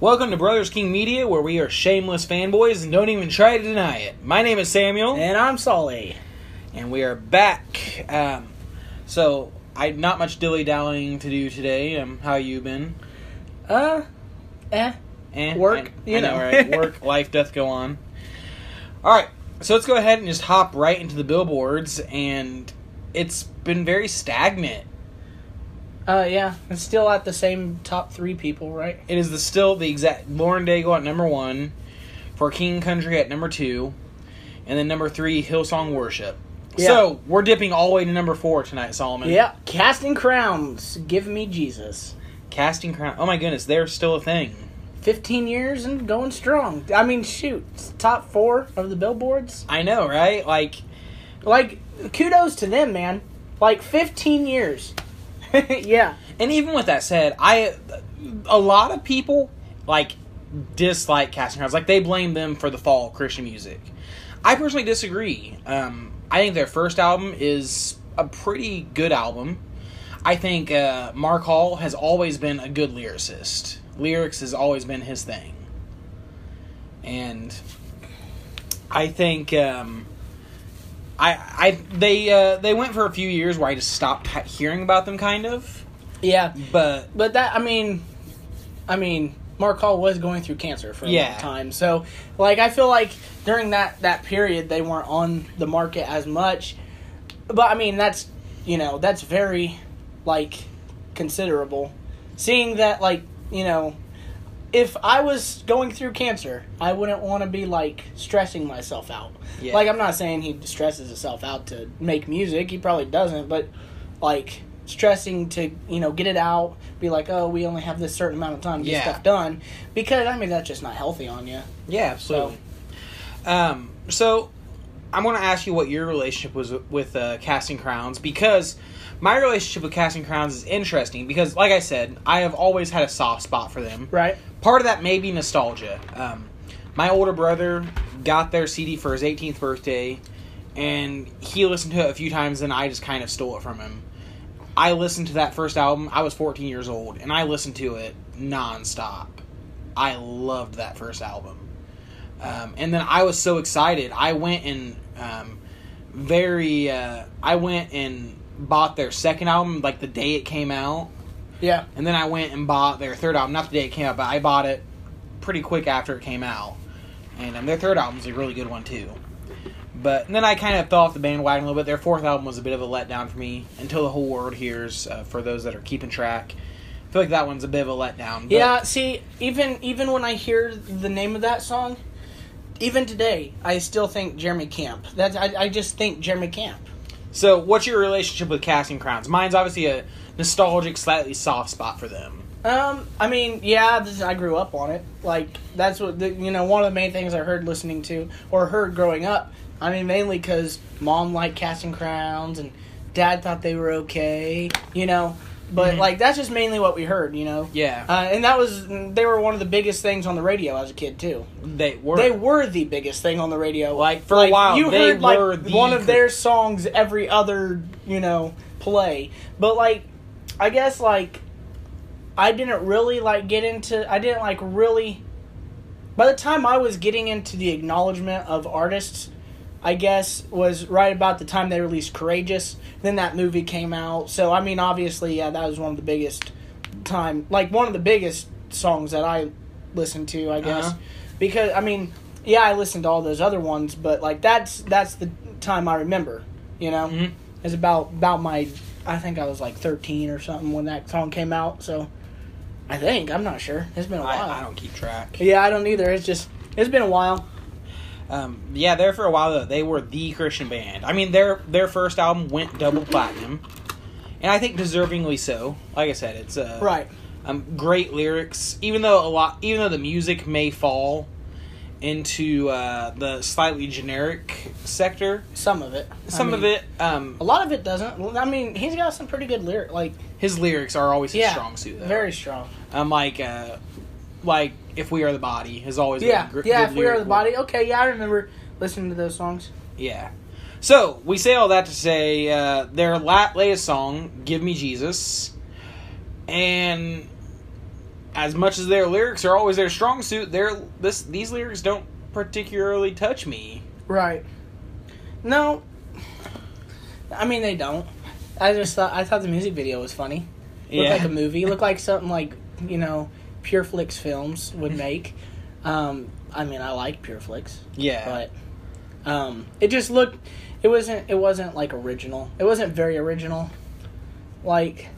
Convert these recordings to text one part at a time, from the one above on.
Welcome to Brothers King Media, where we are shameless fanboys and don't even try to deny it. My name is Samuel, And I'm Solly. and we are back. Um, so, I not much dilly dallying to do today. Um, how you been? Uh, eh. Eh, Work, I, you I know, know. right? Work, life, doth go on. All right, so let's go ahead and just hop right into the billboards, and it's been very stagnant. Uh, yeah. It's still at the same top three people, right? It is the still the exact Lauren Daigle at number one, for King Country at number two, and then number three Hillsong Worship. Yeah. So we're dipping all the way to number four tonight, Solomon. Yeah. Casting Crowns. Give me Jesus. Casting Crown. Oh my goodness, they're still a thing. 15 years and going strong. I mean, shoot. Top four of the billboards. I know, right? Like, Like, kudos to them, man. Like, 15 years. yeah. and even with that said, I a lot of people like dislike Casting Crowns. Like they blame them for the fall of Christian music. I personally disagree. Um, I think their first album is a pretty good album. I think uh, Mark Hall has always been a good lyricist. Lyrics has always been his thing, and I think um, I I they uh, they went for a few years where I just stopped hearing about them, kind of. Yeah. But But that, I mean, I mean, Mark Hall was going through cancer for a Yeah. long time. So, like, I feel like during that that period they weren't on the market as much. But I mean, that's you know that's very like considerable. Seeing that, like, you know, if I was going through cancer, I wouldn't want to be like stressing myself out. Yeah. Like, I'm not saying he stresses himself out to make music. He probably doesn't, but like stressing to you know get it out, be like, oh, we only have this certain amount of time to get Yeah. stuff done, because I mean that's just not healthy on you. Yeah, absolutely. Um, so I'm going to ask you what your relationship was with uh, Casting Crowns because my relationship with Casting Crowns is interesting because, like I said, I have always had a soft spot for them. Right. Part of that may be nostalgia. Um, my older brother got their CD for his 18th birthday, and he listened to it a few times, and I just kind of stole it from him. I listened to that first album. I was 14 years old, and I listened to it nonstop. I loved that first album. Um, and then I was so excited. I went and um, very. Uh, I went and bought their second album like the day it came out, Yeah. and then I went and bought their third album. Not the day it came out, but I bought it pretty quick after it came out. And um, their third album is a really good one too. But and then I kind of fell off the bandwagon a little bit. Their fourth album was a bit of a letdown for me. Until the whole world hears. Uh, for those that are keeping track, I feel like that one's a bit of a letdown. But Yeah, see, even even when I hear the name of that song, even today, I still think Jeremy Camp. That's I, I just think Jeremy Camp. So, what's your relationship with Casting Crowns? Mine's obviously a nostalgic, slightly soft spot for them. Um, I mean, yeah, this, I grew up on it. Like that's what the, you know. One of the main things I heard listening to or heard growing up. I mean, mainly because mom liked Casting Crowns and dad thought they were okay. You know, but Mhm. like that's just mainly what we heard. You know. Yeah, Uh, and that was they were one of the biggest things on the radio as a kid too. they were. They were the biggest thing on the radio. Like, for a while, you they heard like one of their songs every other you know play. But like, I guess like I didn't really like get into. I didn't like really. By the time I was getting into the acknowledgement of artists, I guess was right about the time they released Courageous. Then that movie came out. So I mean, obviously, yeah, that was one of the biggest time, like one of the biggest songs that I listened to. I guess Uh-huh. because I mean, yeah, I listened to all those other ones, but like that's that's the time I remember. You know, Mhm. it's about about my. I think I was like thirteen or something when that song came out. So I think I'm not sure. It's been a while. I, I don't keep track. Yeah, I don't either. It's just it's been a while. Um, yeah, there for a while though, they were the Christian band. I mean, their their first album went double platinum, and I think deservingly so. Like I said, it's uh, Right. um, great lyrics. Even though a lot, even though the music may fall into uh, the slightly generic sector, Some of it. I some of it, um, A lot of it doesn't. Well, I mean, he's got some pretty good lyric. Like his lyrics are always his yeah, strong suit. Though. very strong. um, like uh, like if we are the body has always Yeah, been a gr- yeah. If we are the body, okay. Yeah, I remember listening to those songs. Yeah. So we say all that to say uh, their la- latest song, "Give Me Jesus," and as much as their lyrics are always their strong suit, their this these lyrics don't particularly touch me. Right. No. I mean they don't. I just thought I thought the music video was funny. Looked Yeah. like a movie. Looked like something like you know Pure Flix Films would make. Um, I mean I like Pure Flix, Yeah. but um, it just looked. It wasn't. It wasn't like original. It wasn't very original. Like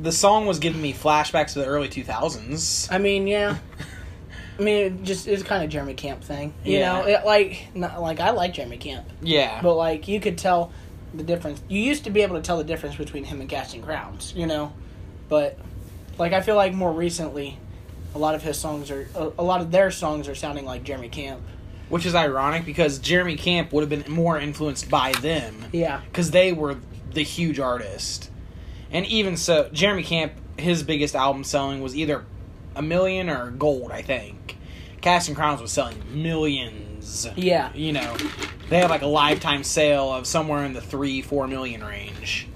the song was giving me flashbacks to the early 2000s. I mean, yeah. I mean, it just it's kind of Jeremy Camp thing, you Yeah. know. It, like, not, like I like Jeremy Camp, Yeah. but like you could tell the difference. You used to be able to tell the difference between him and Casting Crowns, you know. But like I feel like more recently, a lot of his songs are a, a lot of their songs are sounding like Jeremy Camp. Which is ironic because Jeremy Camp would have been more influenced by them Yeah, because they were the huge artist. And even so, Jeremy Camp, his biggest album selling was either a million or gold, I think. Casting Crowns was selling millions. yeah, You know, they had like a lifetime sale of somewhere in the three, four million range.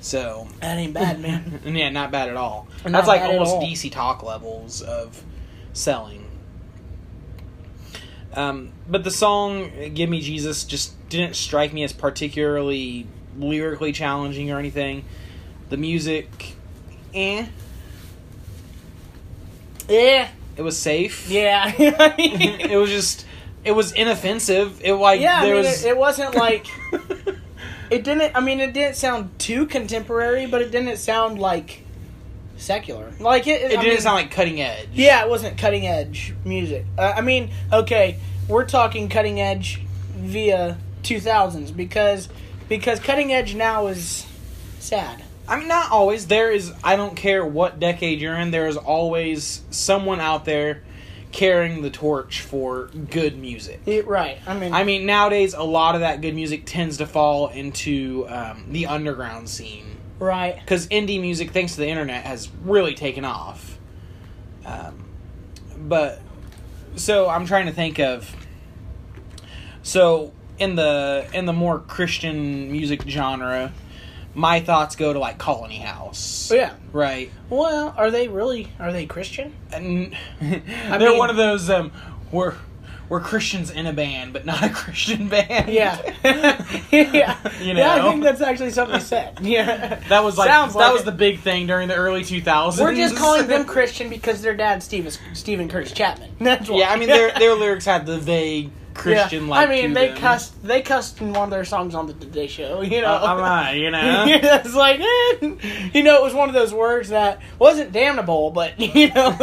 So, that ain't bad, man. yeah, not bad at all. Not That's like almost. DC Talk levels of selling. Um, but the song "Give Me Jesus" just didn't strike me as particularly lyrically challenging or anything. The music, eh, yeah, it was safe. yeah. it was just, it was inoffensive. It like yeah, I mean, was. it, it wasn't like. It didn't. I mean, it didn't sound too contemporary, but it didn't sound like secular. Like it. it I didn't mean, sound like cutting edge. Yeah, it wasn't cutting edge music. Uh, I mean, okay, we're talking cutting edge via 2000s because because cutting edge now is sad. I mean, not always. There is. I don't care what decade you're in. There is always someone out there carrying the torch for good music. It- right. I mean, I mean, nowadays a lot of that good music tends to fall into um, the underground scene right. because indie music, thanks to the internet, has really taken off. Um, but so I'm trying to think of. So in the in the more Christian music genre, my thoughts go to like Colony House. Oh, yeah. Right. Well, are they really? Are they Christian? And they're mean- one of those um we're we're Christians in a band, but not a Christian band. Yeah. yeah. You know? Yeah, I think that's actually something said. Yeah. That was like Sounds that like was it. the big thing during the early 2000s. We're just calling them Christian because their dad, Steven, Stephen Curtis Chapman. That's why. Yeah, I mean their their lyrics had the vague Christian like. I mean, they them. cussed. They cussed in one of their songs on the Today Show. You know, Uh, I'm not, you know. it's like, eh, you know, it was one of those words that wasn't damnable, but you know.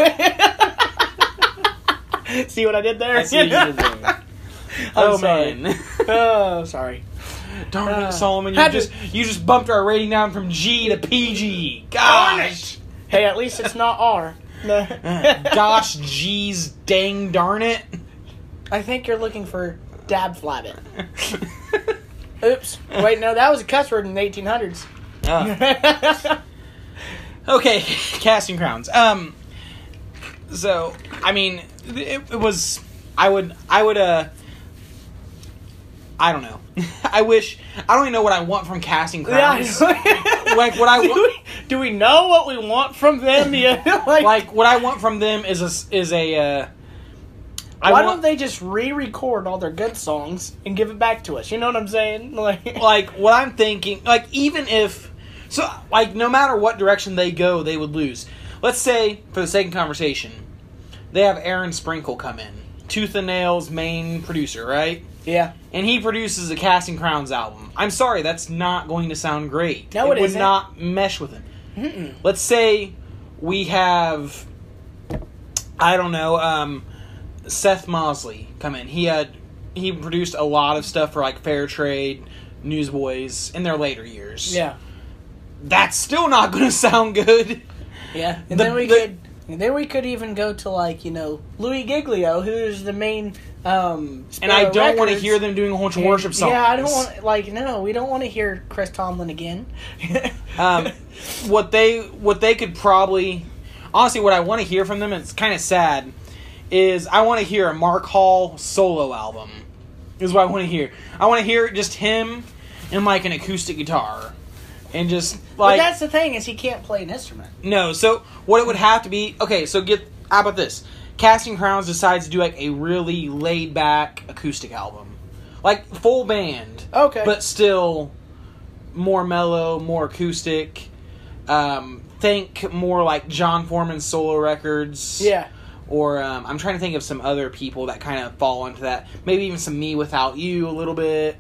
see what I did there? I see what you did there. I'm oh sorry. man. Oh, sorry. Darn Uh, it, Solomon! You had to- just you just bumped our rating down from G to PG. Gosh, Hey, at least it's not R. gosh, geez, dang darn it. I think you're looking for dab flabbit. Oops. Wait, no, that was a cuss word in the 1800s. Ah. okay, casting crowns. Um, so I mean, it, it was. I would. I would. Uh. I don't know. I wish. I don't even know what I want from casting crowns. like what I do want. we, do we know what we want from them? Yeah, like, Like what I want from them is a is a. Uh, I why want, don't they just re-record all their good songs and give it back to us? You know what I'm saying? Like, like what I'm thinking, like even if so like no matter what direction they go, they would lose. Let's say for the sake of conversation, they have Aaron Sprinkle come in, Tooth and Nail's main producer, right? yeah, And he produces a Casting Crowns album. I'm sorry, that's not going to sound great. No, it would isn't. not mesh with him. Mm-mm. Let's say we have I don't know, um Seth Mosley come in. He had he produced a lot of stuff for like Fair Trade, Newsboys in their later years. yeah, That's still not going to sound good. yeah. And The- then we the- could, and then we could even go to like you know Louie Giglio, who's the main. Um, And I don't want to hear them doing a whole bunch of worship songs. Yeah, I don't want like no, we don't want to hear Chris Tomlin again. um, what they what they could probably honestly what I want to hear from them. It's kind of sad. Is I want to hear a Mark Hall solo album. Is what I want to hear. I want to hear just him and like an acoustic guitar and just like. but that's the thing is he can't play an instrument. no. So what it would have to be okay. So get how about this? Casting Crowns decides to do like a really laid back acoustic album, like full band, Okay. but still more mellow, more acoustic. Um, think more like Jon Foreman solo records. yeah. Or um, I'm trying to think of some other people that kind of fall into that. Maybe even some Me Without You a little bit.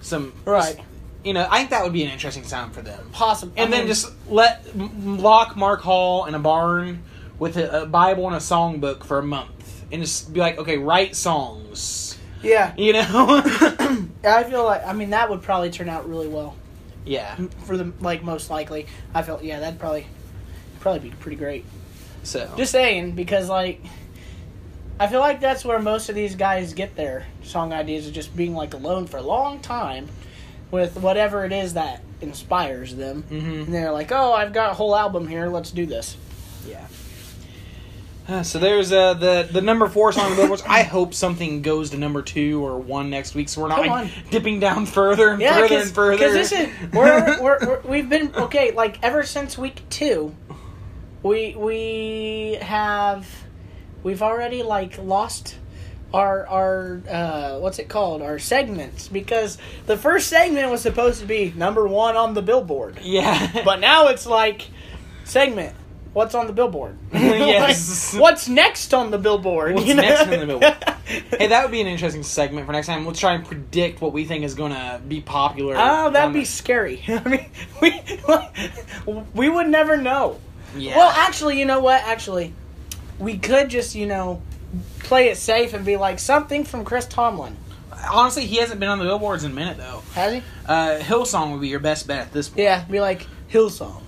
Some Right. You know, I think that would be an interesting sound for them. Possible. And then just let lock Mark Hall in a barn with a, a Bible and a songbook for a month, and just be like, okay, write songs. yeah. You know? I feel like I mean that would probably turn out really well yeah. for the like most likely. I felt yeah that'd probably probably be pretty great. So Just saying because like I feel like that's where most of these guys get their song ideas is just being like alone for a long time with whatever it is that inspires them. Mhm. And they're like, "Oh, I've got a whole album here. Let's do this." yeah. Uh, so there's uh, the the number four song on the billboards. I hope something goes to number two or one next week, so we're not dipping down further and Yeah, further because and further. this is we're, we're, we're we've been okay like ever since week two, we we have we've already like lost our our uh, what's it called our segments because the first segment was supposed to be number one on the billboard, yeah, but now it's like segment. What's on the billboard? Yes. Like, what's next on the billboard? What's you know? next on the billboard? hey, that would be an interesting segment for next time. Let's try and predict what we think is going to be popular. Oh, that'd the- be scary. I mean, we we would never know. Yeah. Well, actually, you know what? Actually, we could just you know play it safe and be like something from Chris Tomlin. honestly, he hasn't been on the billboards in a minute though. Has he? Uh, Hillsong would be your best bet at this point. Yeah, be like Hillsong.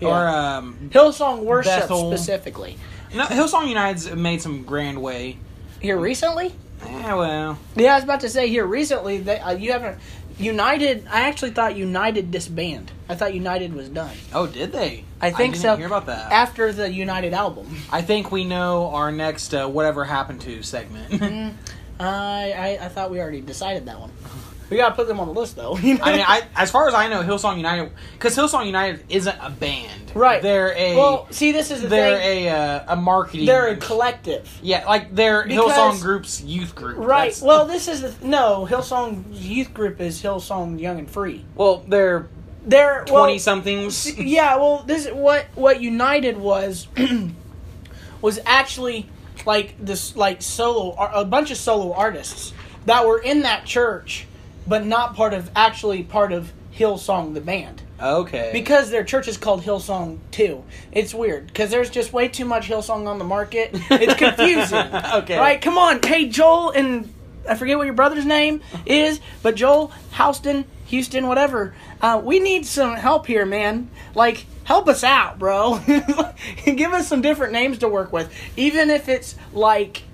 Or Yeah. um, Hillsong worship Bethel. specifically. no, Hillsong United's made some grand way. Here recently? Yeah, well, Yeah, I was about to say here recently. They, uh, you haven't United. I actually thought United disbanded. I thought United was done oh, did they? I think didn't so. Hear about that? after the United album. I think we know our next uh, whatever happened to segment. I, I I thought we already decided that one. We gotta put them on the list though. you know? I mean, I, as far as I know, Hillsong United, because Hillsong United isn't a band, Right. They're a well, see, this is the they're thing. a uh, a marketing. They're a collective. yeah, like they're Because- Hillsong Group's youth group. Right. That's- Well, this is the no Hillsong youth group is Hillsong Young and Free. well, they're They're well, twenty somethings. Yeah. Well, this what what United was was actually like this like solo a bunch of solo artists that were in that church, but not part of actually part of Hillsong the band. Okay. Because their church is called Hillsong too. It's weird because there's just way too much Hillsong on the market. It's confusing. Okay. Right? Come on. Hey, Joel and I forget what your brother's name is, but Joel Houston, Houston, whatever. Uh, we need some help here, man. Like, help us out, bro. Give us some different names to work with, even if it's like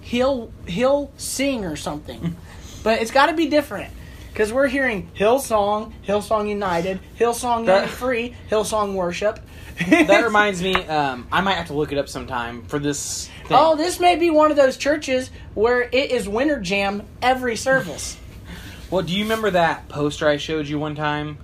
he'll he'll sing or something. But it's got to be different. Because we're hearing Hillsong, Hillsong United, Hillsong That- Free, Hillsong Worship. that reminds me, um, I might have to look it up sometime for this. Thing. Oh, this may be one of those churches where it is winter jam every service. Well, do you remember that poster I showed you one time?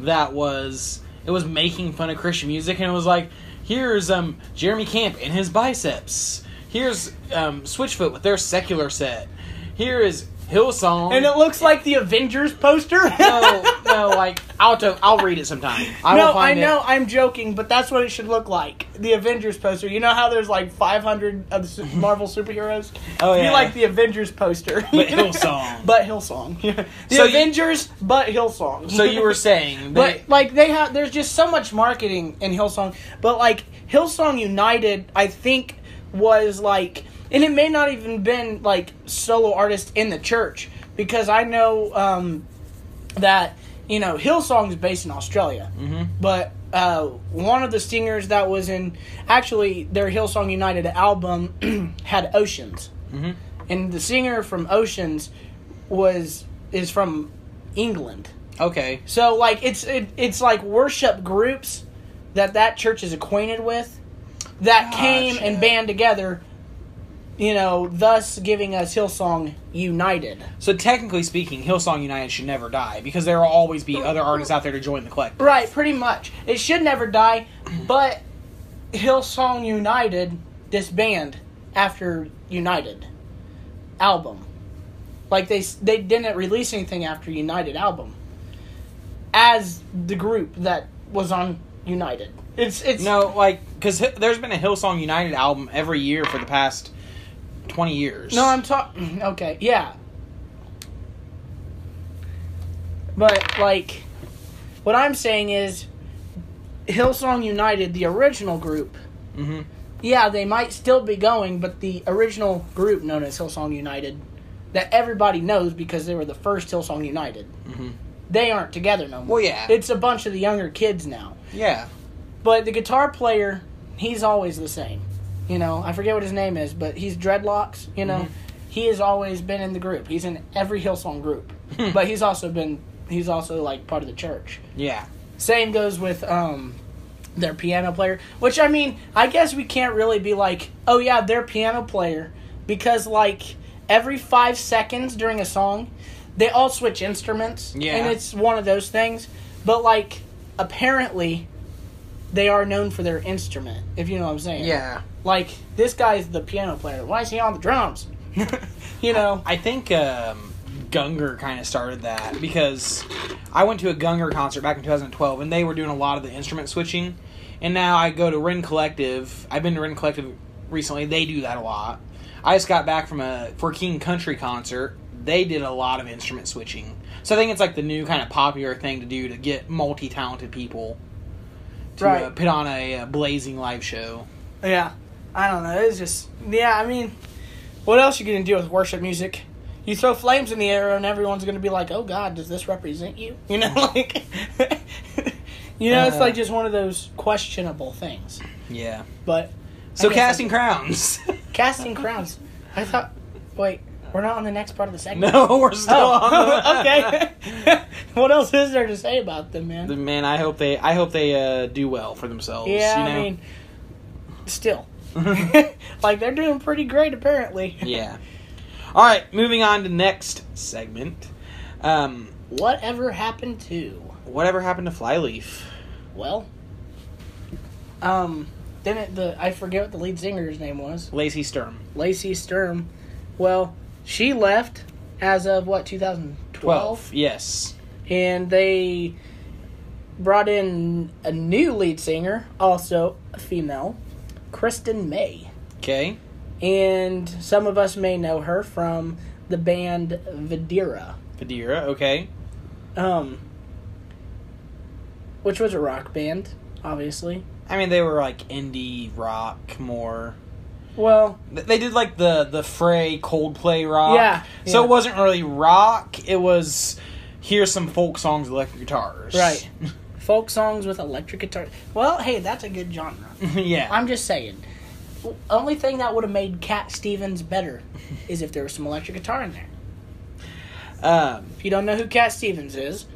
That was it was making fun of Christian music, and it was like, here's um Jeremy Camp and his biceps. Here's um Switchfoot with their secular set. Here is Hillsong. And it looks like the Avengers poster. no, no, like I'll I'll read it sometime. I no, will find I know It. I'm joking, but that's what it should look like. The Avengers poster. You know how there's like 500 of the Marvel superheroes? Oh, yeah. like the Avengers poster. But Hillsong. but Hillsong. the So you- Avengers, but Hillsong. So you were saying, But like they have, there's just so much marketing in Hillsong. But like Hillsong United, I think was like, and it may not even been like solo artist in the church because I know um, that you know Hillsong is based in Australia, hmm but uh, one of the singers that was in actually their Hillsong United album had Oceans, hmm and the singer from Oceans was is from England. okay, So like it's it, it's like worship groups that that church is acquainted with that came and band together you know, thus giving us Hillsong United. So technically speaking, Hillsong United should never die because there will always be other artists out there to join the collective. Right, pretty much. It should never die, but Hillsong United disbanded after United album. Like they they didn't release anything after United album as the group that was on United. It's it's No, like because there's been a Hillsong United album every year for the past twenty years. No, I'm talking. Okay, yeah. But like, what I'm saying is, Hillsong United, the original group. mm-hmm. Yeah, they might still be going, but the original group known as Hillsong United, that everybody knows because they were the first Hillsong United, mm-hmm. they aren't together no more. Well, yeah. It's a bunch of the younger kids now. Yeah. But the guitar player, he's always the same. You know, I forget what his name is, but he's dreadlocks. You know, Mhm. he has always been in the group. He's in every Hillsong group, but he's also been he's also like part of the church. Yeah. Same goes with um their piano player, which I mean, I guess we can't really be like, oh yeah, their piano player, because like every five seconds during a song, they all switch instruments, Yeah. and it's one of those things. But like, apparently, they are known for their instrument, if you know what I'm saying. Yeah. Like this guy's the piano player. Why is he on the drums? you know. I think um, Gungor kind of started that because I went to a Gungor concert back in 2012 and they were doing a lot of the instrument switching. And now I go to Rend Collective. I've been to Rend Collective recently. They do that a lot. I just got back from a For King Country concert. They did a lot of instrument switching. So I think it's like the new kind of popular thing to do to get multi talented people to Right. uh, put on a, uh blazing live show. Yeah, I don't know. It's just yeah. I mean, what else you gonna do with worship music? You throw flames in the air, and everyone's gonna be like, "Oh God, does this represent you?" You know, like, you know, it's Uh. like just one of those questionable things. Yeah. But So casting I- crowns. casting crowns. I thought. Wait, we're not on the next part of the segment. no, we're still on. Oh, the- okay. what else is there to say about them, man? Man, I hope they I hope they uh, do well for themselves. yeah, you know? I mean, still, like they're doing pretty great apparently. yeah. All right, moving on to next segment. Um, Whatever happened to? whatever happened to Flyleaf? Well, um, didn't the I forget what the lead singer's name was? Lacey Sturm. Lacey Sturm. Well, she left as of what 2012, Twelve. Yes. and they brought in a new lead singer, also a female, Kristen May. Okay. And some of us may know her from the band Vedera, Fadira. Okay. um, which was a rock band, obviously. I mean, they were like indie rock more. Well, They did like the the Fray Coldplay rock. Yeah, So yeah. it wasn't really rock. It was here's some folk songs with electric guitars. Right. folk songs with electric guitar. Well, hey, that's a good genre. yeah. I'm just saying. Only thing that would have made Cat Stevens better is if there was some electric guitar in there. um, If you don't know who Cat Stevens is,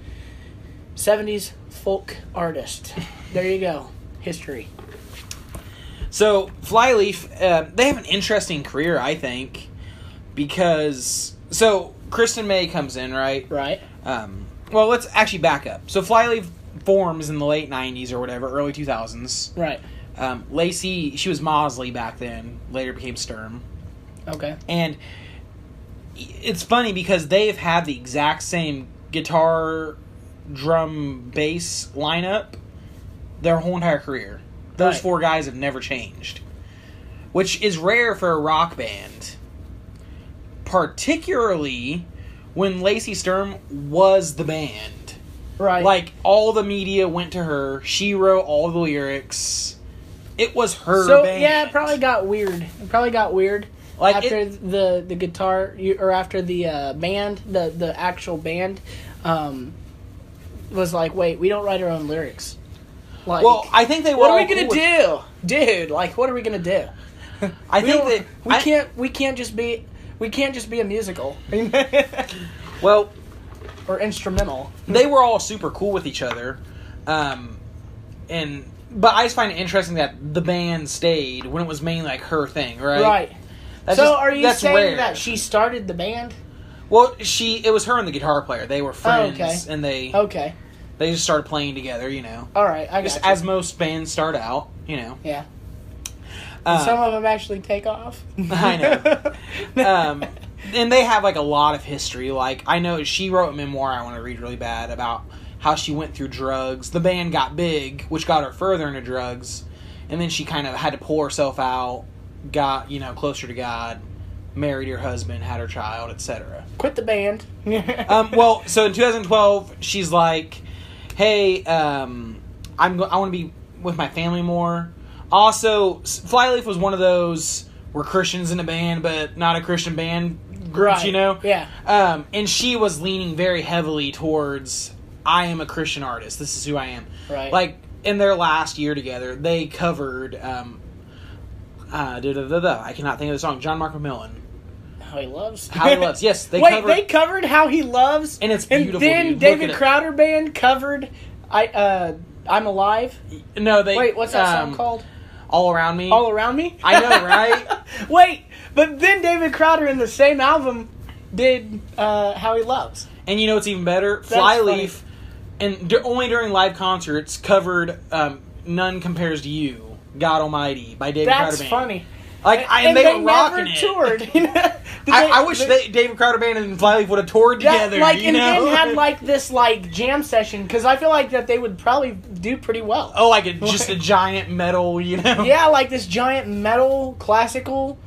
70s folk artist. There you go. History. So Flyleaf, uh, they have an interesting career, I think, because so Kristen May comes in, right? Right? Um, well, let's actually back up. So Flyleaf forms in the late '90s or whatever, early 2000s. Right. Um, Lacey, she was Mosley back then, later became Sturm, Okay. and it's funny because they've had the exact same guitar, drum, bass lineup their whole entire career. Those Right. four guys have never changed, which is rare for a rock band. Particularly when Lacey Sturm was the band. Right. Like all the media went to her. She wrote all the lyrics. It was her so band. yeah, it probably got weird. It probably got weird Like, after it- the the guitar you- or after the uh, band, the the actual band, um, was like, wait, we don't write our own lyrics. Like, Well, I think they what are we gonna cool with- do, dude? Like, what are we gonna do? I think that we I- can't we can't just be we can't just be a musical Well, or instrumental. they were all super cool with each other, um, and but I just find it interesting that the band stayed when it was mainly like her thing, right? Right. That's so just- are you saying rare. that she started the band? Well, she it was her and the guitar player. They were friends, Oh, okay. and they Okay. they just started playing together. You know, All right. I guess just as most bands start out. You know, yeah. Uh, Some of them actually take off. I know. um, and they have like a lot of history. Like I know she wrote a memoir I want to read really bad about how she went through drugs. The band got big, which got her further into drugs, and then she kind of had to pull herself out, got you know closer to God, married her husband, had her child, etc. Quit the band. um, well, so in 2012, she's like, "Hey, um, I'm go- I want to be with my family more." Also, Flyleaf was one of those we're Christians in a band, but not a Christian band groups, Right. you know. Yeah. Um, and she was leaning very heavily towards I am a Christian artist. This is who I am. Right. Like in their last year together, they covered. Um, uh, da, da, da, da, I cannot think of the song. John Mark McMillan. How he loves. How He Loves. Yes, they Wait, covered- they covered how he loves, And it's And beautiful, then dude. David. Crowder band covered, I uh, I'm alive. No, they. Wait, what's that um, song called? All around me. All around me. I know, right? Wait, but then David Crowder in the same album did uh, how he loves. And you know what's even better? Flyleaf, and d- only during live concerts, covered um, "None Compares to You." God Almighty by David That's Crowder Band. funny. Like, I, and, and they, they, were rocking never it. toured. you know? I, they- I wish they- David Crowder Band and Flyleaf would have toured that, together. like you and know? then had like this like jam session because I feel like that they would probably do pretty well. oh, like a, just a giant metal, you know? Yeah, like this giant metal classical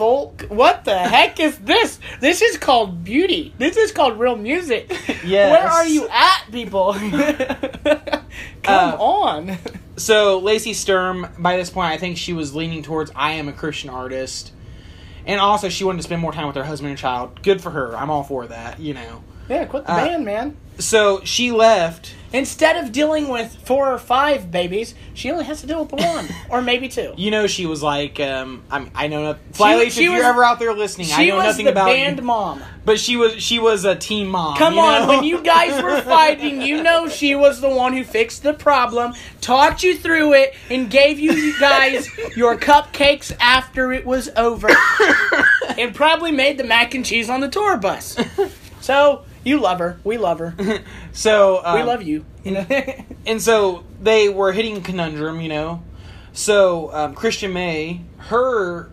folk. What the heck is this? This is called beauty. This is called real music. Yes. Where are you at, people? Come Uh, on. So Lacey Sturm, by this point, I think she was leaning towards I am a Christian artist, and also she wanted to spend more time with her husband and child. Good for her. I'm all for that. You know. Yeah, quit the Uh, band, man. So she left. Instead of dealing with four or five babies, she only has to deal with the one, or maybe two. You know, she was like, um, I, I know not. Flyleaf, she if was- you're ever out there listening, I know nothing about band you. mom. But she was she was a team mom. Come on, know? when you guys were fighting, you know she was the one who fixed the problem, talked you through it, and gave you guys your cupcakes after it was over, and probably made the mac and cheese on the tour bus. So you love her. We love her. so um, We love you. You know. and so they were hitting conundrum, you know. So um, Christian May, her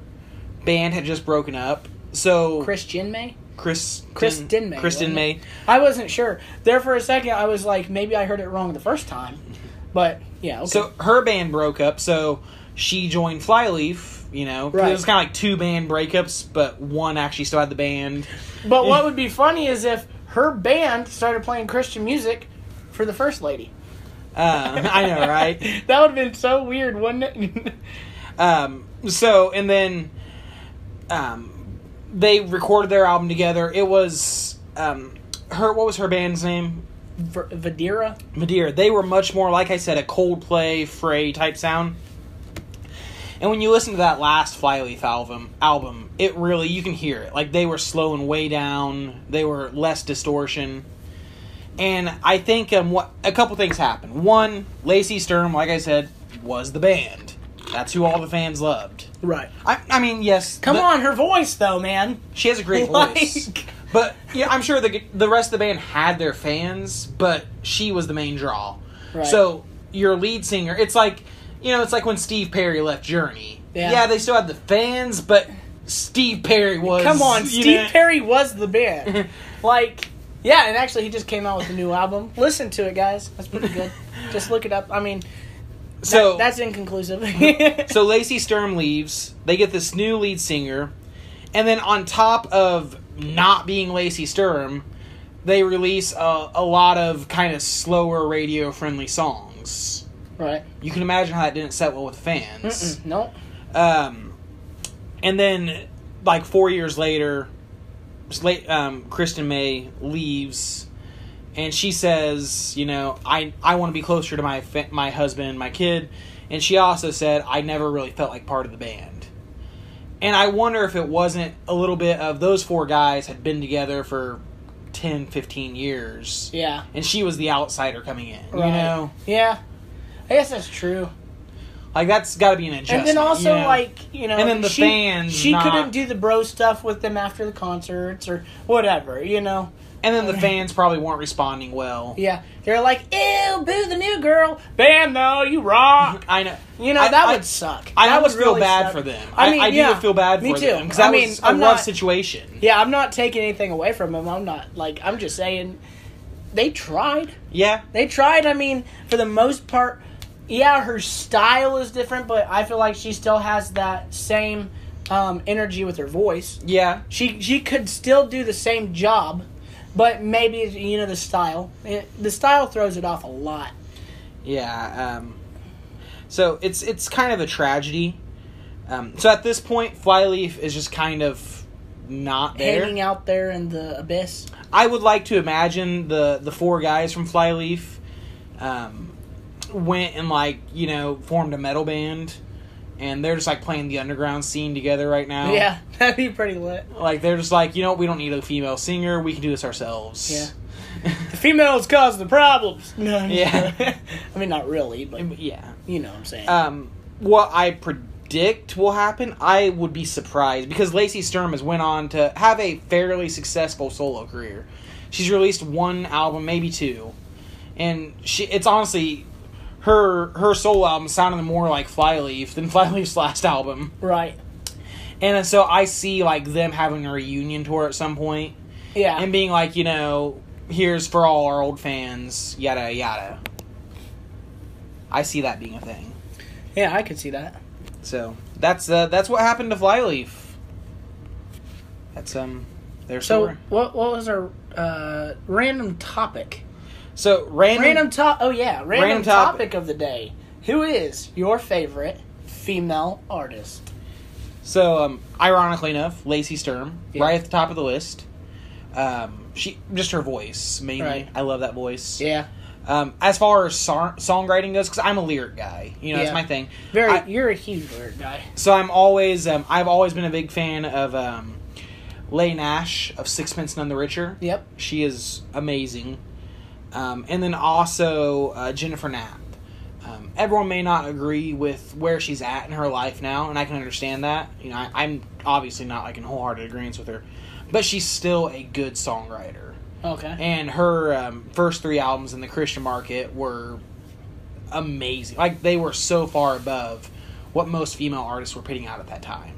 band had just broken up. So Christian May. Chris Kristen May. Kristen May. I wasn't sure. There for a second, I was like, maybe I heard it wrong the first time. But yeah, okay. So her band broke up. So she joined Flyleaf. You know, Right. it was kind of like two band breakups, but one actually still had the band. But what would be funny is if her band started playing Christian music for the first lady. Uh, I know, right? that would have been so weird, wouldn't it? Um, so and then um, they recorded their album together. It was um, her. What was her band's name? V- Vedera? Madeira. They were much more, like I said, a Coldplay, Fray type sound. And when you listen to that last Flyleaf album, album, it really you can hear it. Like they were slowing way down. They were less distortion. And I think um, what a couple things happened. One, Lacey Sturm, like I said, was the band. That's who all the fans loved. Right. I, I mean, yes. Come the- on, her voice, though, man. she has a great voice. But yeah, I'm sure the the rest of the band had their fans, but she was the main draw. Right. So your lead singer, it's like you know, it's like when Steve Perry left Journey. Yeah. they still had the fans, but Steve Perry was. Come on, Steve know- Perry was the band. like, yeah, and actually, he just came out with a new album. Listen to it, guys. That's pretty good. just look it up. I mean, So that- that's inconclusive. so Lacey Sturm leaves. They get this new lead singer, and then on top of not being Lacey Sturm, they release a, a lot of kind of slower radio friendly songs. Right. You can imagine how that didn't set well with fans. No. Um, and then like four years later, Sla- um, Kristen May leaves, and she says, "You know, I I want to be closer to my fa- my husband, my kid." And she also said, "I never really felt like part of the band." And I wonder if it wasn't a little bit of those four guys had been together for 10, 15 years. Yeah. And she was the outsider coming in, right. you know? Yeah. I guess that's true. Like that's got to be an adjustment. And then also you know? like you know, And then the she, fans She not- couldn't do the bro stuff with them after the concerts or whatever. You know. and then the fans probably weren't responding well. Yeah, they're like, "Ew, boo the new girl." Bam, though, you rock. I know. You know I- that I- would suck. I That would feel really bad suck. for them. I I, mean, I do yeah, feel bad me for too. them because that I mean, was a I'm rough not- situation. Yeah, I'm not taking anything away from them. I'm not like I'm just saying they tried. Yeah, They tried. I mean, for the most part, yeah, her style is different, but I feel like she still has that same um, energy with her voice. yeah, She she could still do the same job, but maybe you know the style. It, the style throws it off a lot. yeah. Um, so it's it's kind of a tragedy. Um, so at this point, Flyleaf is just kind of not there. Hanging out there in the abyss. I would like to imagine the the four guys from Flyleaf um, went and like you know formed a metal band, and they're just like playing the underground scene together right now. Yeah, that'd be pretty lit. like they're just like you know we don't need a female singer, we can do this ourselves. Yeah. The females cause the problems. No, I'm Yeah. I mean, not really, but yeah. you know what I'm saying. Um, what I predict will happen, I would be surprised because Lacey Sturm has went on to have a fairly successful solo career. She's released one album, maybe two, and she it's honestly her her solo album sounded more like Flyleaf than Flyleaf's last album. right. And so I see like them having a reunion tour at some point Yeah. and being like, you know, here's for all our old fans, yada yada. I see that being a thing. yeah, I could see that. So that's uh, that's what happened to Flyleaf. That's um their So, story. what what was our uh, random topic? So random, Random top. Oh yeah, random, Random topic. topic of the day. Who is your favorite female artist? So um, ironically enough, Lacey Sturm, Yeah. right at the top of the list. Um, she just her voice mainly. Right. I love that voice. Yeah, Um, as far as song- songwriting goes, because I'm a lyric guy, you know, Yeah. that's my thing. very. I- you're a huge lyric guy. So I'm always um, I've always been a big fan of um, Leigh Nash of Sixpence None the Richer. Yep. She is amazing. Um, and then also uh, Jennifer Knapp. Um, everyone may not agree with where she's at in her life now, and I can understand that. You know, I, I'm obviously not like in wholehearted agreement with her, but she's still a good songwriter. Okay. And her um, first three albums in the Christian market were amazing. Like they were so far above what most female artists were putting out at that time.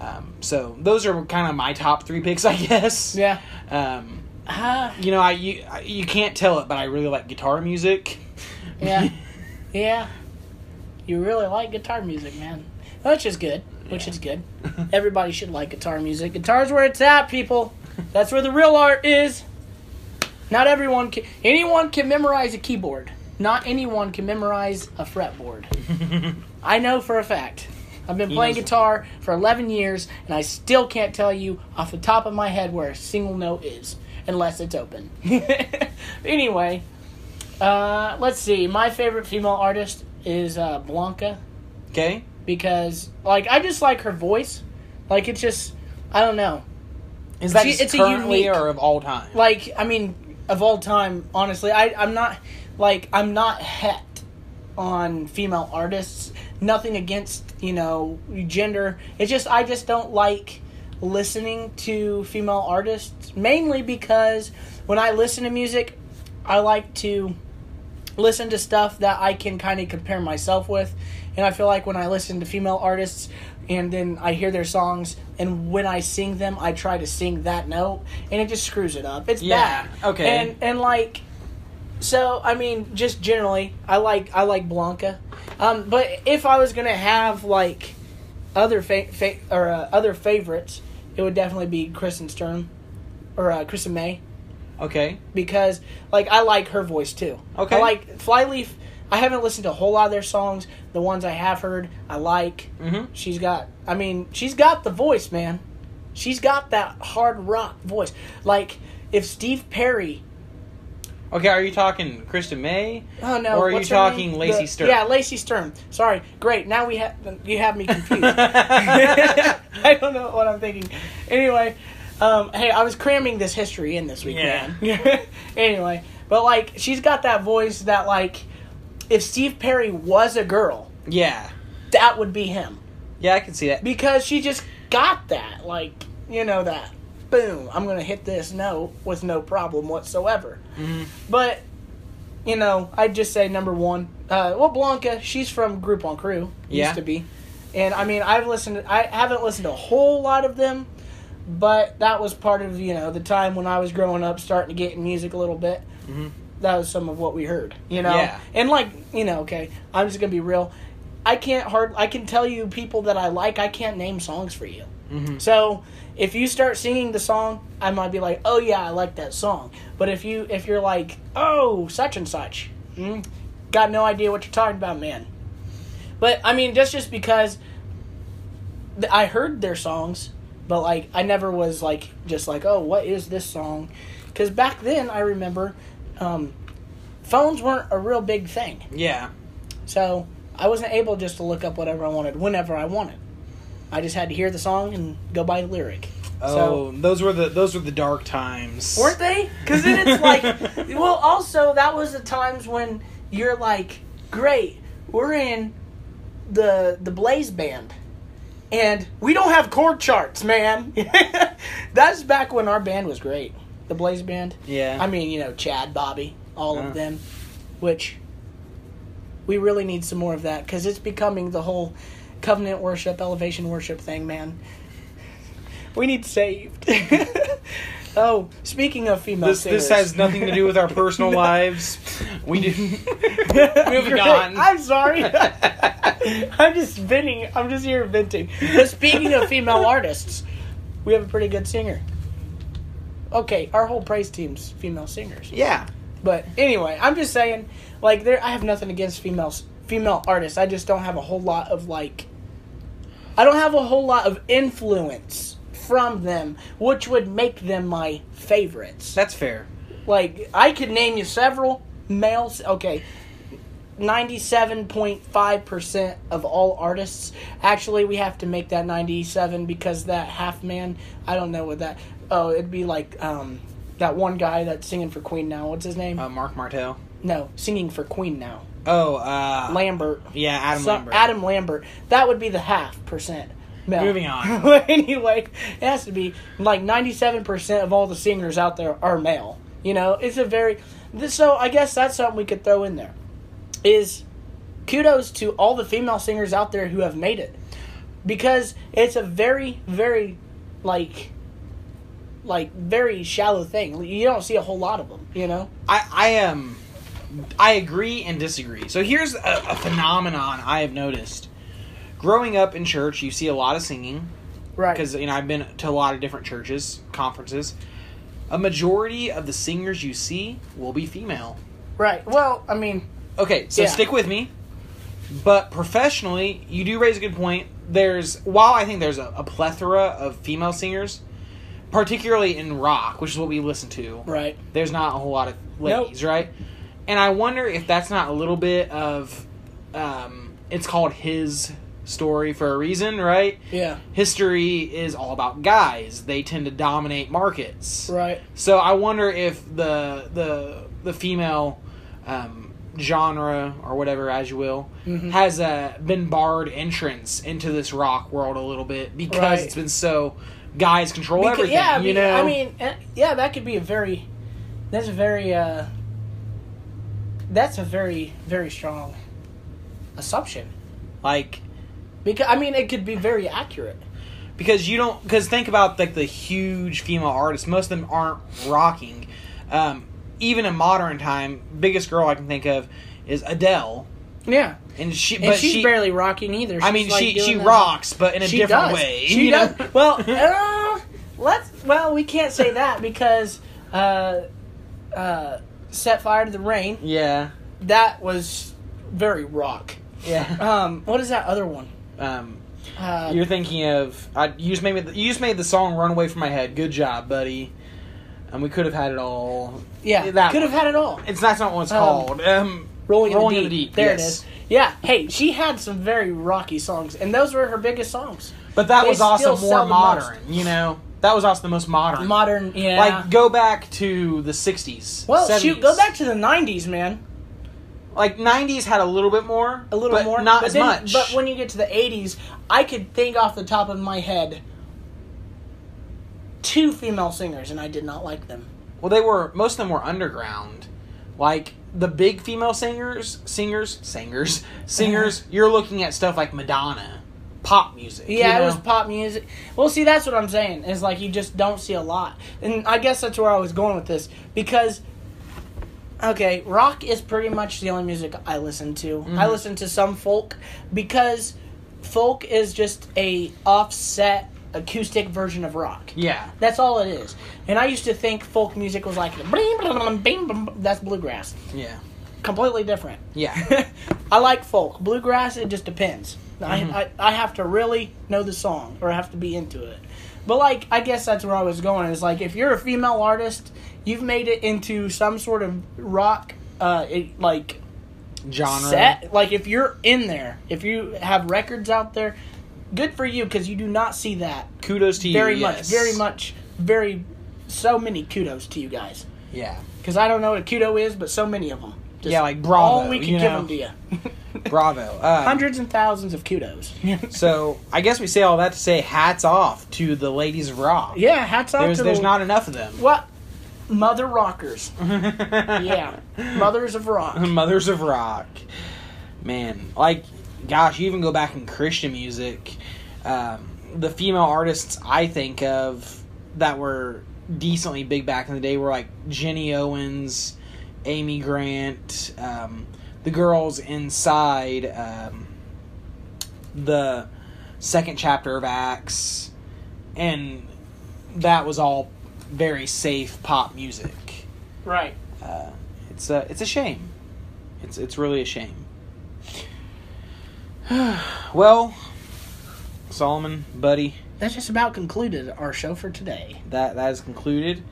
Um, so those are kind of my top three picks, I guess. Yeah. Um, Uh, you know, I you, you can't tell it, but I really like guitar music. Yeah. yeah. You really like guitar music, man. Which is good. Which Yeah. is good. Everybody should like guitar music. Guitar's where it's at, people. That's where the real art is. Not everyone can. Anyone can memorize a keyboard. Not anyone can memorize a fretboard. I know for a fact. I've been playing guitar for 11 years, and I still can't tell you off the top of my head where a single note is, unless it's open. anyway, uh, let's see. My favorite female artist is uh, Blanca okay. because, like, I just like her voice. Like, it's just, I don't know. Is that She- just it's a currently unique- or of all time? Like, I mean, of all time, honestly, I, I'm not, like, I'm not het on female artists. Nothing against, you know, gender. It's just, I just don't like listening to female artists, mainly because when I listen to music, I like to listen to stuff that I can kind of compare myself with. And I feel like when I listen to female artists and then I hear their songs and when I sing them, I try to sing that note and it just screws it up. It's Yeah, bad. okay. And and like so I mean just generally I like I like Blanca. Um but if I was going to have like other fa- fa- or uh, other favorites, it would definitely be Kristen Stern or uh, Kristen May okay. because like I like her voice too. Okay. I like Flyleaf. I haven't listened to a whole lot of their songs. The ones I have heard, I like. Mm-hmm. She's got. I mean, she's got the voice, man. She's got that hard rock voice. Like if Steve Perry. Okay, are you talking Kristen May? Oh no! Or are you what's her talking name? Lacey The- Sturm? Yeah, Lacey Stern. Sorry. Great. Now we have you have me confused. I don't know what I'm thinking. Anyway, um, hey, I was cramming this history in this week, Yeah. man. anyway, but like she's got that voice that like if Steve Perry was a girl, Yeah. that would be him Yeah, I can see that. because she just got that like you know that boom i'm gonna hit this note with no problem whatsoever Mhm. but you know i'd just say number one uh, well blanca she's from Group 1 Crew Yeah. used to be and i mean i've listened i haven't listened to a whole lot of them but that was part of you know the time when i was growing up starting to get in music a little bit Mhm. that was some of what we heard you know Yeah. and like you know okay i'm just gonna be real i can't hard i can tell you people that i like i can't name songs for you Mhm. so if you start singing the song, I might be like, "Oh yeah, I like that song." But if you if you're like, "Oh, such and such," mm, got no idea what you're talking about, man. But I mean, just just because th- I heard their songs, but like I never was like just like, "Oh, what is this song?" Because back then, I remember um, phones weren't a real big thing, Yeah. so I wasn't able just to look up whatever I wanted whenever I wanted. I just had to hear the song and go by the lyric. Oh, those were the those were the dark times. Weren't they? Because then it's like, well, also that was the times when you're like, great, we're in the the Blaze band, and we don't have chord charts, man. That's back when our band was great, the Blaze band. Yeah. I mean, you know, Chad, Bobby, all of uh-huh. them, which we really need some more of that because it's becoming the whole covenant worship, elevation worship thing, man. We need saved. oh, speaking of female this singers, this has nothing to do with our personal lives. We do. Moving Great. on. I'm sorry. I'm just venting. I'm just here venting. But speaking of female artists, we have a pretty good singer. Okay, our whole praise team's female singers. yeah. But anyway, I'm just saying, like, there. I have nothing against females, female artists. I just don't have a whole lot of like. I don't have a whole lot of influence from them, which would make them my favorites. That's fair. Like, I could name you several males. Okay. 97.5% of all artists. Actually, we have to make that 97 because that half man, I don't know what that. Oh, it'd be like um, that one guy that's singing for Queen now. What's his name? Uh, Marc Martel. no, singing for Queen now. Oh, uh, Lambert. yeah, Adam Some- Lambert. Adam Lambert. That would be the half percent. male. Moving on. anyway, it has to be like ninety-seven percent of all the singers out there are male. You know, it's a very. This, so I guess that's something we could throw in there. Is kudos to all the female singers out there who have made it, because it's a very, very, like, like very shallow thing. You don't see a whole lot of them. You know. I I am. I agree and disagree. So here's a, a phenomenon I have noticed. Growing up in church, you see a lot of singing Right. because you know I've been to a lot of different churches, conferences. A majority of the singers you see will be female. Right. Well, I mean, Okay, so Yeah. stick with me. But professionally, you do raise a good point. There's while I think there's a, a plethora of female singers, particularly in rock, which is what we listen to. right. There's not a whole lot of ladies, right? And I wonder if that's not a little bit of, um, it's called his story for a reason, right? Yeah. History is all about guys. They tend to dominate markets. Right. So I wonder if the the the female um, genre or whatever, as you will, Mhm. has uh, been barred entrance into this rock world a little bit because Right. it's been so guys control Beca- everything. yeah, you be- know. I mean, yeah, that could be a very. That's a very. uh That's a very very strong assumption like because I mean it could be very accurate. because you don't because think about like the huge female artists. Most of them aren't rocking. Um, even in modern time, biggest girl I can think of is Adele, Yeah, and she and but she's she barely rocking either. I mean like, she she that- rocks, but in a She different does. way. She you does. know? Well, uh, let's. Well, we can't say that because uh, uh, "Set Fire to the Rain" yeah, that was very rock. yeah. Um, what is that other one? Um, Uh, You're thinking of I, you just made me, you just made the song run away from my head. Good job, buddy. And we could have had it all. yeah, that could have had it all. It's that's not what it's Um, called. Um, Rolling, Rolling in, in the the deep. Deep, There yes. it is. Yeah. Hey, she had some very rocky songs, and those were her biggest songs. but that They was also more the modern. You know, that was also the most modern. Modern, yeah. Like go back to the '60s. well, 70s. shoot, go back to the '90s, man. like '90s had a little bit more, a little more, not but as then- much. But when you get to the '80s, I could think off the top of my head two female singers, and I did not like them. well, they were most of them were underground, like the big female singers, singers, singers, singers. you're looking at stuff like Madonna, pop music. you Yeah, it was pop music. Well, see, that's what I'm saying. Is like you just don't see a lot, and I guess that's where I was going with this because. Okay, rock is pretty much the only music I listen to. I Mhm. listen to some folk because folk is just a offset acoustic version of rock. Yeah, That's all it is. And I used to think folk music was like that's bluegrass. yeah, Completely different. yeah. I like folk. Bluegrass, it just depends. Mhm. I, I I have to really know the song or I have to be into it. But like, I guess that's where I was going. Is like, if you're a female artist, you've made it into some sort of rock, uh, it, like Genre. set. Like if you're in there, if you have records out there, good for you because you do not see that Kudos to you. very yes. much, very much, very so many kudos to you guys. Yeah, Because I don't know what a kudo is, but so many of them. Just Yeah, like bravo, All we can give know? them to you. bravo. Uh, Hundreds and thousands of kudos. So I guess we say all that to say hats off to the ladies of rock. yeah, hats off there's to there's the not enough of them. what mother rockers. Yeah, mothers of rock. Mothers of rock. Man, like, gosh, you even go back in Christian music. Um, the female artists I think of that were decently big back in the day were like Ginny Owens, Amy Grant, um, the girls inside um, the second chapter of Acts, and that was all very safe pop music Right. uh, it's a it's a shame. It's it's really a shame. well, Solomon, buddy, That just about concluded our show for today. that that is concluded.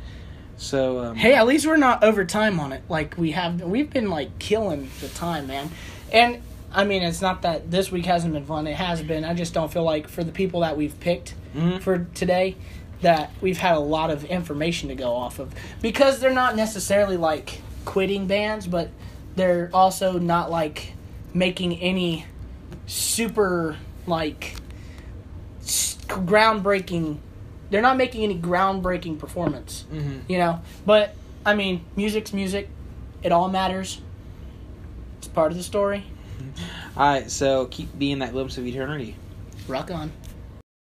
So um, Hey, at least we're not over time on it. Like we have, we've been like killing the time, man. And I mean, it's not that this week hasn't been fun. It has been. I just don't feel like for the people that we've picked Mhm. for today, that we've had a lot of information to go off of because they're not necessarily like quitting bands, but they're also not like making any super like groundbreaking. They're not making any groundbreaking performance mhm. you know. But I mean, music's music. It all matters. It's part of the story. all right. So keep being that glimpse of eternity. Rock on.